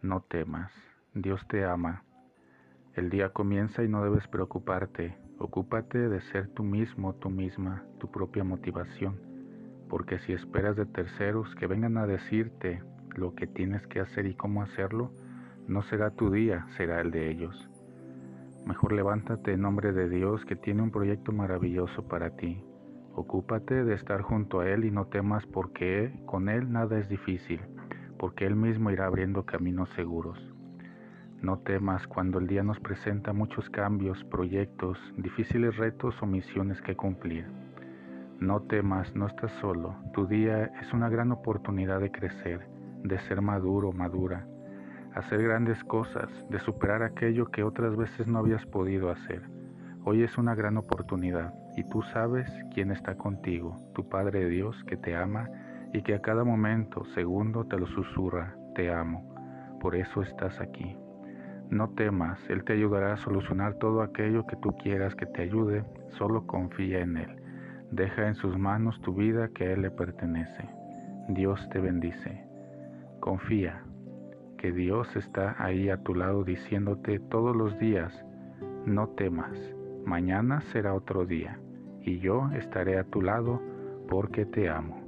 No temas, Dios te ama. El día comienza y no debes preocuparte. Ocúpate de ser tú mismo, tú misma, tu propia motivación. Porque si esperas de terceros que vengan a decirte lo que tienes que hacer y cómo hacerlo, no será tu día, será el de ellos. Mejor levántate en nombre de Dios que tiene un proyecto maravilloso para ti. Ocúpate de estar junto a Él y no temas porque con Él nada es difícil, porque Él mismo irá abriendo caminos seguros. No temas cuando el día nos presenta muchos cambios, proyectos, difíciles retos o misiones que cumplir. No temas, no estás solo. Tu día es una gran oportunidad de crecer, de ser maduro, madura, hacer grandes cosas, de superar aquello que otras veces no habías podido hacer. Hoy es una gran oportunidad y tú sabes quién está contigo, tu Padre Dios que te ama y que a cada momento, segundo, te lo susurra, te amo. Por eso estás aquí. No temas, Él te ayudará a solucionar todo aquello que tú quieras que te ayude, solo confía en Él. Deja en sus manos tu vida que a Él le pertenece. Dios te bendice. Confía que Dios está ahí a tu lado diciéndote todos los días, no temas, mañana será otro día y yo estaré a tu lado porque te amo.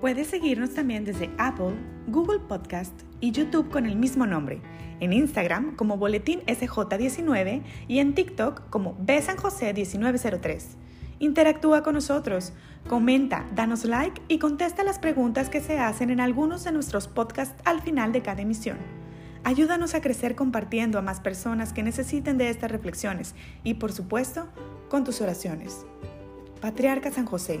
Puedes seguirnos también desde Apple, Google Podcast y YouTube con el mismo nombre, en Instagram como Boletín SJ19 y en TikTok como BSanJosé1903. Interactúa con nosotros, comenta, danos like y contesta las preguntas que se hacen en algunos de nuestros podcasts al final de cada emisión. Ayúdanos a crecer compartiendo a más personas que necesiten de estas reflexiones y, por supuesto, con tus oraciones. Patriarca San José,